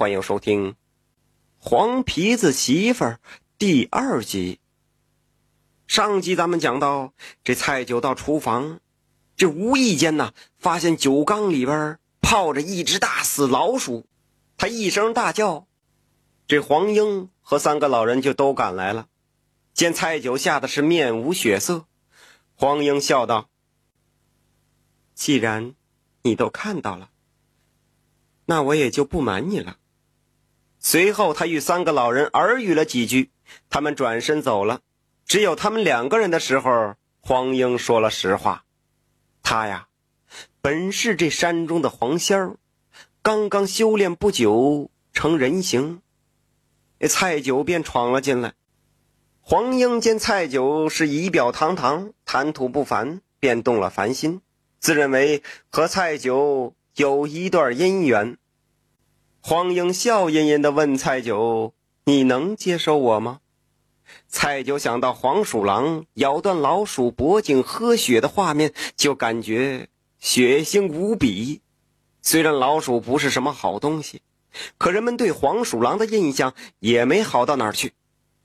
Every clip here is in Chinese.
欢迎收听《黄皮子媳妇儿》第二集。上集咱们讲到，这蔡九到厨房，这无意间呢，发现酒缸里边泡着一只大死老鼠，他一声大叫，这黄英和三个老人就都赶来了。见蔡九吓得是面无血色，黄英笑道：“既然你都看到了，那我也就不瞒你了。”随后，他与三个老人耳语了几句，他们转身走了。只有他们两个人的时候，黄英说了实话：他呀，本是这山中的黄仙儿，刚刚修炼不久成人形。蔡九便闯了进来。黄英见蔡九是仪表堂堂、谈吐不凡，便动了凡心，自认为和蔡九有一段姻缘。黄英笑吟吟地问蔡九：“你能接受我吗？”蔡九想到黄鼠狼咬断老鼠脖颈喝血的画面，就感觉血腥无比。虽然老鼠不是什么好东西，可人们对黄鼠狼的印象也没好到哪儿去。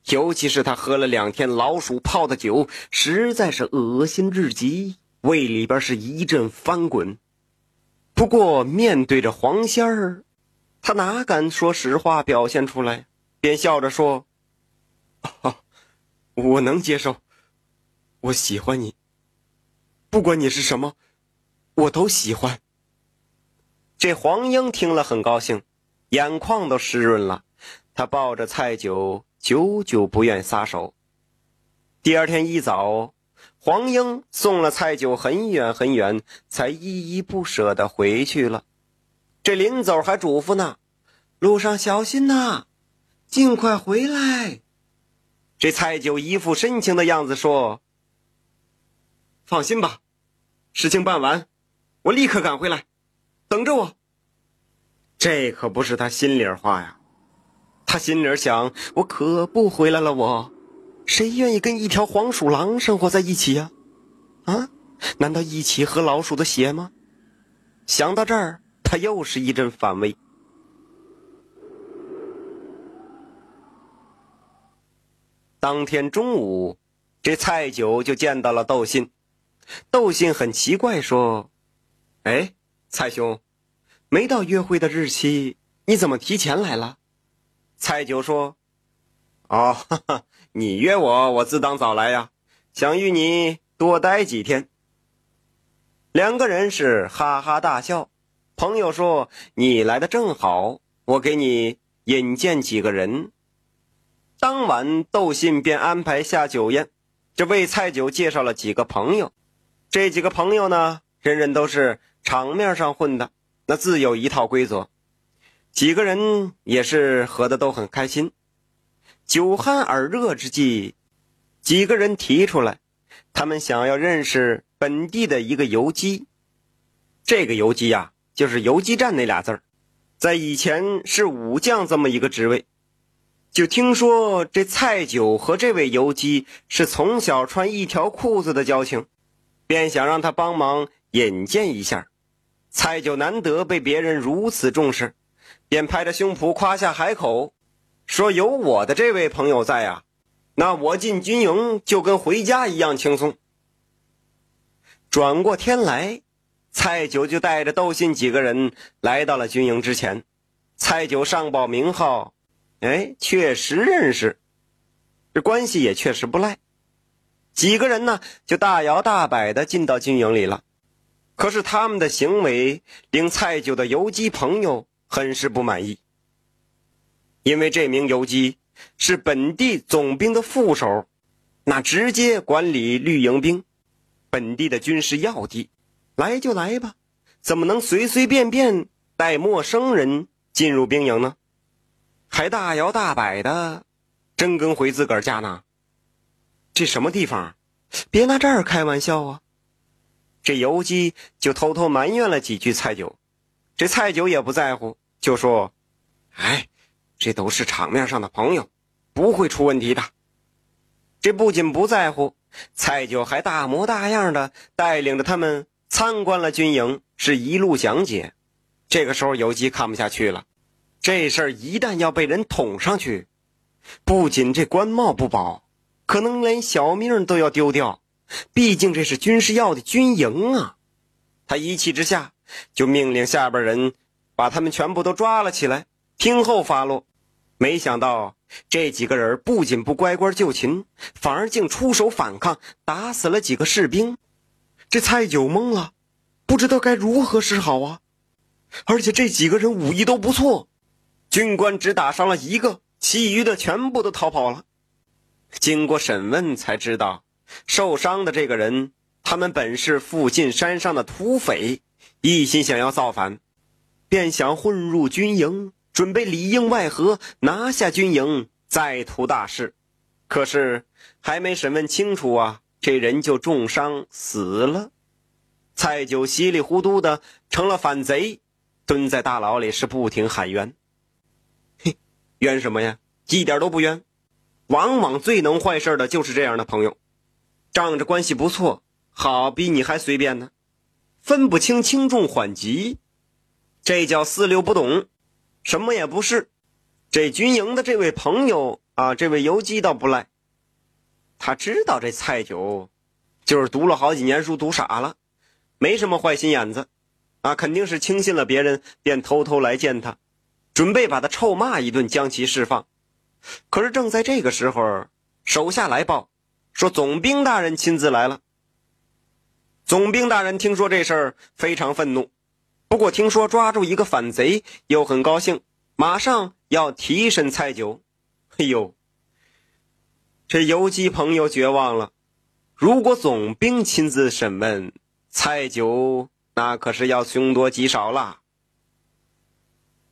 尤其是他喝了两天老鼠泡的酒，实在是恶心至极，胃里边是一阵翻滚。不过面对着黄仙儿。他哪敢说实话表现出来，便笑着说：“我能接受，我喜欢你。不管你是什么，我都喜欢。”这黄英听了很高兴，眼眶都湿润了。他抱着蔡九，久久不愿撒手。第二天一早，黄英送了蔡九很远很远，才依依不舍的回去了。这临走还嘱咐呢，路上小心呐，尽快回来。这蔡九一副深情的样子说：“放心吧，事情办完，我立刻赶回来，等着我。”这可不是他心里话呀，他心里想：我可不回来了，我谁愿意跟一条黄鼠狼生活在一起呀？啊，难道一起喝老鼠的血吗？想到这儿。他又是一阵反胃。当天中午，这蔡九就见到了窦信。窦信很奇怪，说：“哎，蔡兄，没到约会的日期，你怎么提前来了？”蔡九说：“哦，哈哈，你约我，我自当早来呀，想与你多待几天。”两个人是哈哈大笑。朋友说：“你来的正好，我给你引荐几个人。”当晚，窦信便安排下酒宴，这为蔡九介绍了几个朋友。这几个朋友呢，人人都是场面上混的，那自有一套规则。几个人也是喝的都很开心。酒酣耳热之际，几个人提出来，他们想要认识本地的一个游击。这个游击呀。就是游击战那俩字儿，在以前是武将这么一个职位。就听说这蔡九和这位游击是从小穿一条裤子的交情，便想让他帮忙引荐一下。蔡九难得被别人如此重视，便拍着胸脯夸下海口，说：“有我的这位朋友在呀，那我进军营就跟回家一样轻松。”转过天来。蔡九就带着窦信几个人来到了军营之前，蔡九上报名号，哎，确实认识，这关系也确实不赖。几个人呢，就大摇大摆的进到军营里了。可是他们的行为令蔡九的游击朋友很是不满意，因为这名游击是本地总兵的副手，那直接管理绿营兵，本地的军事要地。来就来吧，怎么能随随便便带陌生人进入兵营呢？还大摇大摆的，真跟回自个儿家呢？这什么地方？别拿这儿开玩笑啊！这游击就偷偷埋怨了几句蔡九，这蔡九也不在乎，就说：“哎，这都是场面上的朋友，不会出问题的。”这不仅不在乎，蔡九还大模大样的带领着他们。参观了军营，是一路讲解。这个时候，游击看不下去了，这事儿一旦要被人捅上去，不仅这官帽不保，可能连小命都要丢掉。毕竟这是军事要的军营啊！他一气之下就命令下边人把他们全部都抓了起来，听候发落。没想到这几个人不仅不乖乖就擒，反而竟出手反抗，打死了几个士兵。这蔡九懵了，不知道该如何是好啊！而且这几个人武艺都不错。军官只打伤了一个，其余的全部都逃跑了。经过审问才知道，受伤的这个人，他们本是附近山上的土匪，一心想要造反，便想混入军营，准备里应外合，拿下军营，再图大事。可是还没审问清楚啊，这人就重伤死了。蔡九稀里糊涂的成了反贼，蹲在大牢里是不停喊冤。嘿冤什么呀？一点都不冤。往往最能坏事的就是这样的朋友，仗着关系不错，好比你还随便呢，分不清轻重缓急，这叫四六不懂，什么也不是。这军营的这位朋友啊，这位游击倒不赖，他知道这蔡九就是读了好几年书，读傻了，没什么坏心眼子，啊，肯定是轻信了别人，便偷偷来见他。准备把他臭骂一顿，将其释放。可是正在这个时候，手下来报，说总兵大人亲自来了。总兵大人听说这事儿，非常愤怒。不过听说抓住一个反贼，又很高兴，马上要提审蔡九。嘿呦，这游击朋友绝望了。如果总兵亲自审问蔡九，那可是要凶多吉少了。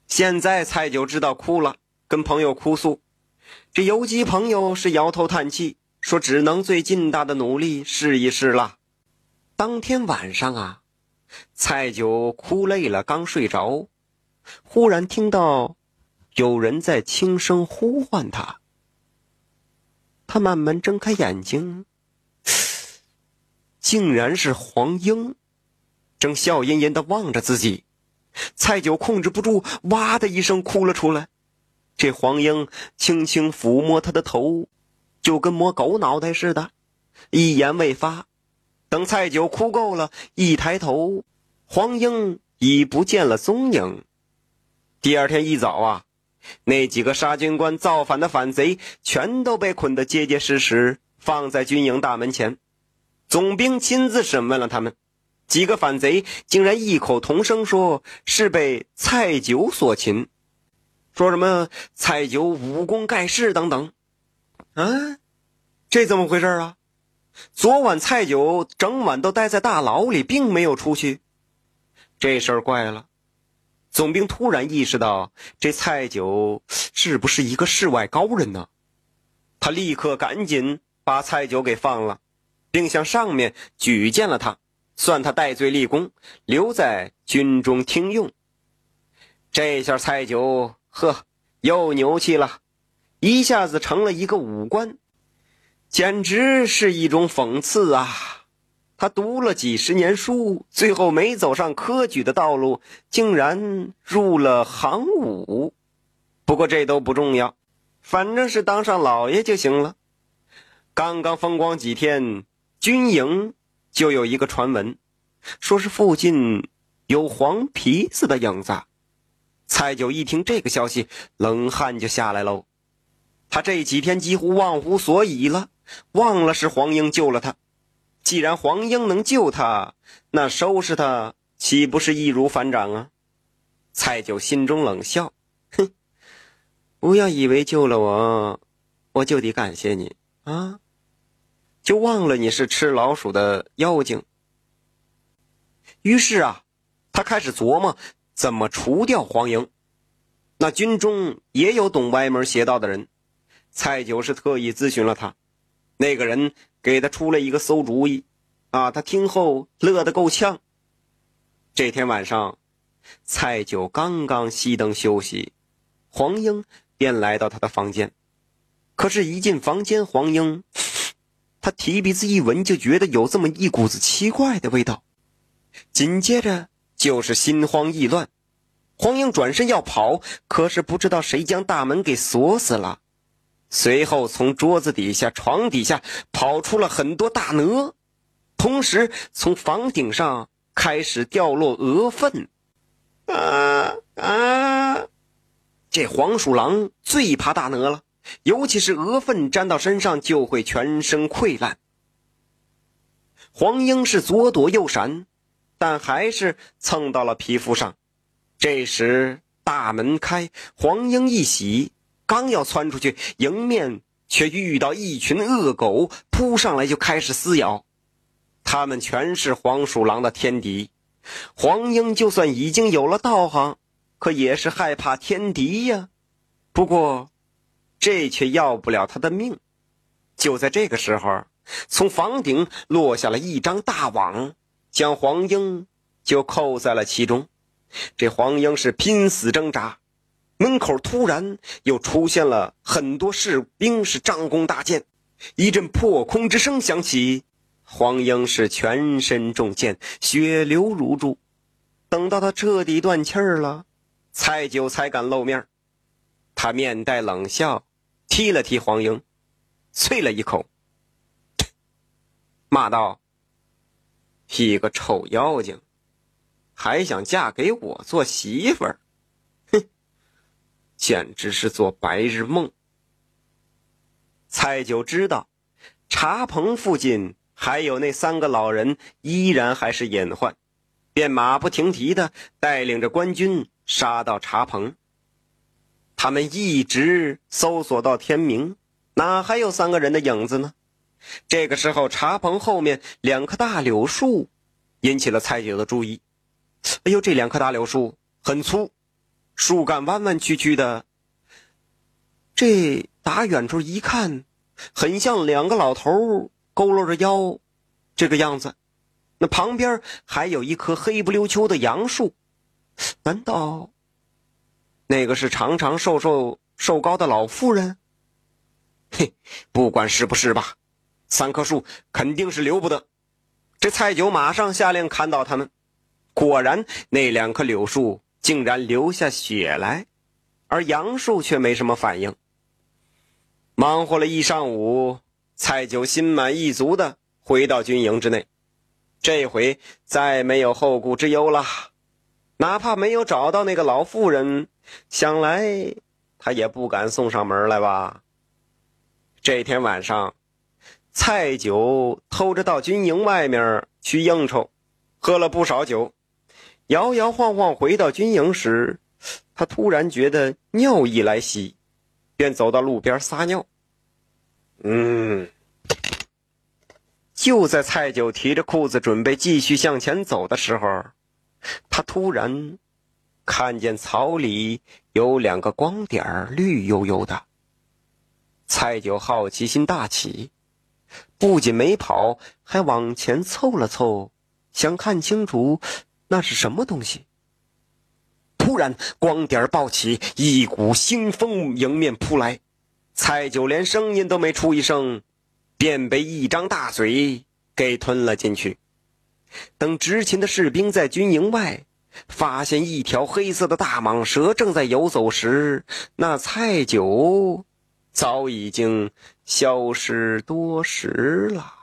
现在蔡九知道哭了，跟朋友哭诉。这游击朋友是摇头叹气，说只能最近大的努力试一试了。当天晚上啊，蔡九哭累了，刚睡着，忽然听到有人在轻声呼唤他。他慢慢睁开眼睛，竟然是黄英，正笑吟吟的望着自己。蔡九控制不住，哇的一声哭了出来。这黄英轻轻抚摸他的头，就跟摸狗脑袋似的，一言未发。等蔡九哭够了，一抬头，黄英已不见了踪影。第二天一早啊，那几个杀军官造反的反贼，全都被捆得结结实实，放在军营大门前。总兵亲自审问了他们。几个反贼竟然异口同声说是被蔡九所擒，说什么蔡九武功盖世等等。啊，这怎么回事啊？昨晚蔡九整晚都待在大牢里，并没有出去。这事儿怪了。总兵突然意识到，这蔡九是不是一个世外高人呢？他立刻赶紧把蔡九给放了，并向上面举荐了他。算他戴罪立功，留在军中听用。这下蔡九呵又牛气了，一下子成了一个武官，简直是一种讽刺啊！他读了几十年书，最后没走上科举的道路，竟然入了行伍。不过这都不重要，反正是当上老爷就行了。刚刚风光几天，军营。就有一个传闻，说是附近有黄皮子的影子。蔡九一听这个消息，冷汗就下来喽。他这几天几乎忘乎所以了，忘了是黄英救了他。既然黄英能救他，那收拾他岂不是易如反掌啊？蔡九心中冷笑，哼，不要以为救了我，我就得感谢你啊。就忘了你是吃老鼠的妖精。于是啊，他开始琢磨怎么除掉黄英。那军中也有懂歪门邪道的人，蔡九是特意咨询了他，那个人给他出了一个馊主意，啊，他听后乐得够呛。这天晚上，蔡九刚刚熄灯休息，黄英便来到他的房间。可是，一进房间，黄英。他提鼻子一闻，就觉得有这么一股子奇怪的味道，紧接着就是心慌意乱。黄英转身要跑，可是不知道谁将大门给锁死了。随后，从桌子底下、床底下跑出了很多大鹅，同时从房顶上开始掉落鹅粪。啊啊！这黄鼠狼最怕大鹅了，尤其是鹅粪沾到身上就会全身溃烂。黄莺是左躲右闪，但还是蹭到了皮肤上。这时大门开，黄莺一喜。刚要窜出去，迎面却遇到一群恶狗扑上来，就开始撕咬。他们全是黄鼠狼的天敌。黄英就算已经有了道行，可也是害怕天敌呀。不过，这却要不了他的命。就在这个时候，从房顶落下了一张大网，将黄英就扣在了其中。这黄英是拼死挣扎。门口突然又出现了很多士兵，是张弓搭箭，一阵破空之声响起，黄英是全身中箭，血流如注。等到他彻底断气了，蔡九才敢露面。他面带冷笑，踢了踢黄英，啐了一口，骂道：“一个臭妖精，还想嫁给我做媳妇儿？”简直是做白日梦。蔡九知道，茶棚附近还有那三个老人，依然还是隐患，便马不停蹄的带领着官军杀到茶棚。他们一直搜索到天明，哪还有三个人的影子呢？这个时候，茶棚后面两棵大柳树引起了蔡九的注意。哎呦，这两棵大柳树很粗。树干弯弯曲曲的，这打远处一看，很像两个老头佝偻着腰，这个样子。那旁边还有一棵黑不溜秋的杨树，难道那个是长长瘦瘦瘦高的老妇人？嘿，不管是不是吧，三棵树肯定是留不得。这蔡九马上下令砍倒他们。果然，那两棵柳树。竟然流下血来，而杨树却没什么反应。忙活了一上午，蔡九心满意足的回到军营之内。这回再没有后顾之忧了，哪怕没有找到那个老妇人，想来他也不敢送上门来吧。这天晚上，蔡九偷着到军营外面去应酬，喝了不少酒。摇摇晃晃回到军营时，他突然觉得尿意来袭，便走到路边撒尿。嗯，就在蔡九提着裤子准备继续向前走的时候，他突然看见草里有两个光点绿油油的。蔡九好奇心大起，不仅没跑，还往前凑了凑，想看清楚。那是什么东西？突然，光点暴起，一股腥风迎面扑来。蔡九连声音都没出一声，便被一张大嘴给吞了进去。等执勤的士兵在军营外发现一条黑色的大蟒蛇正在游走时，那蔡九早已经消失多时了。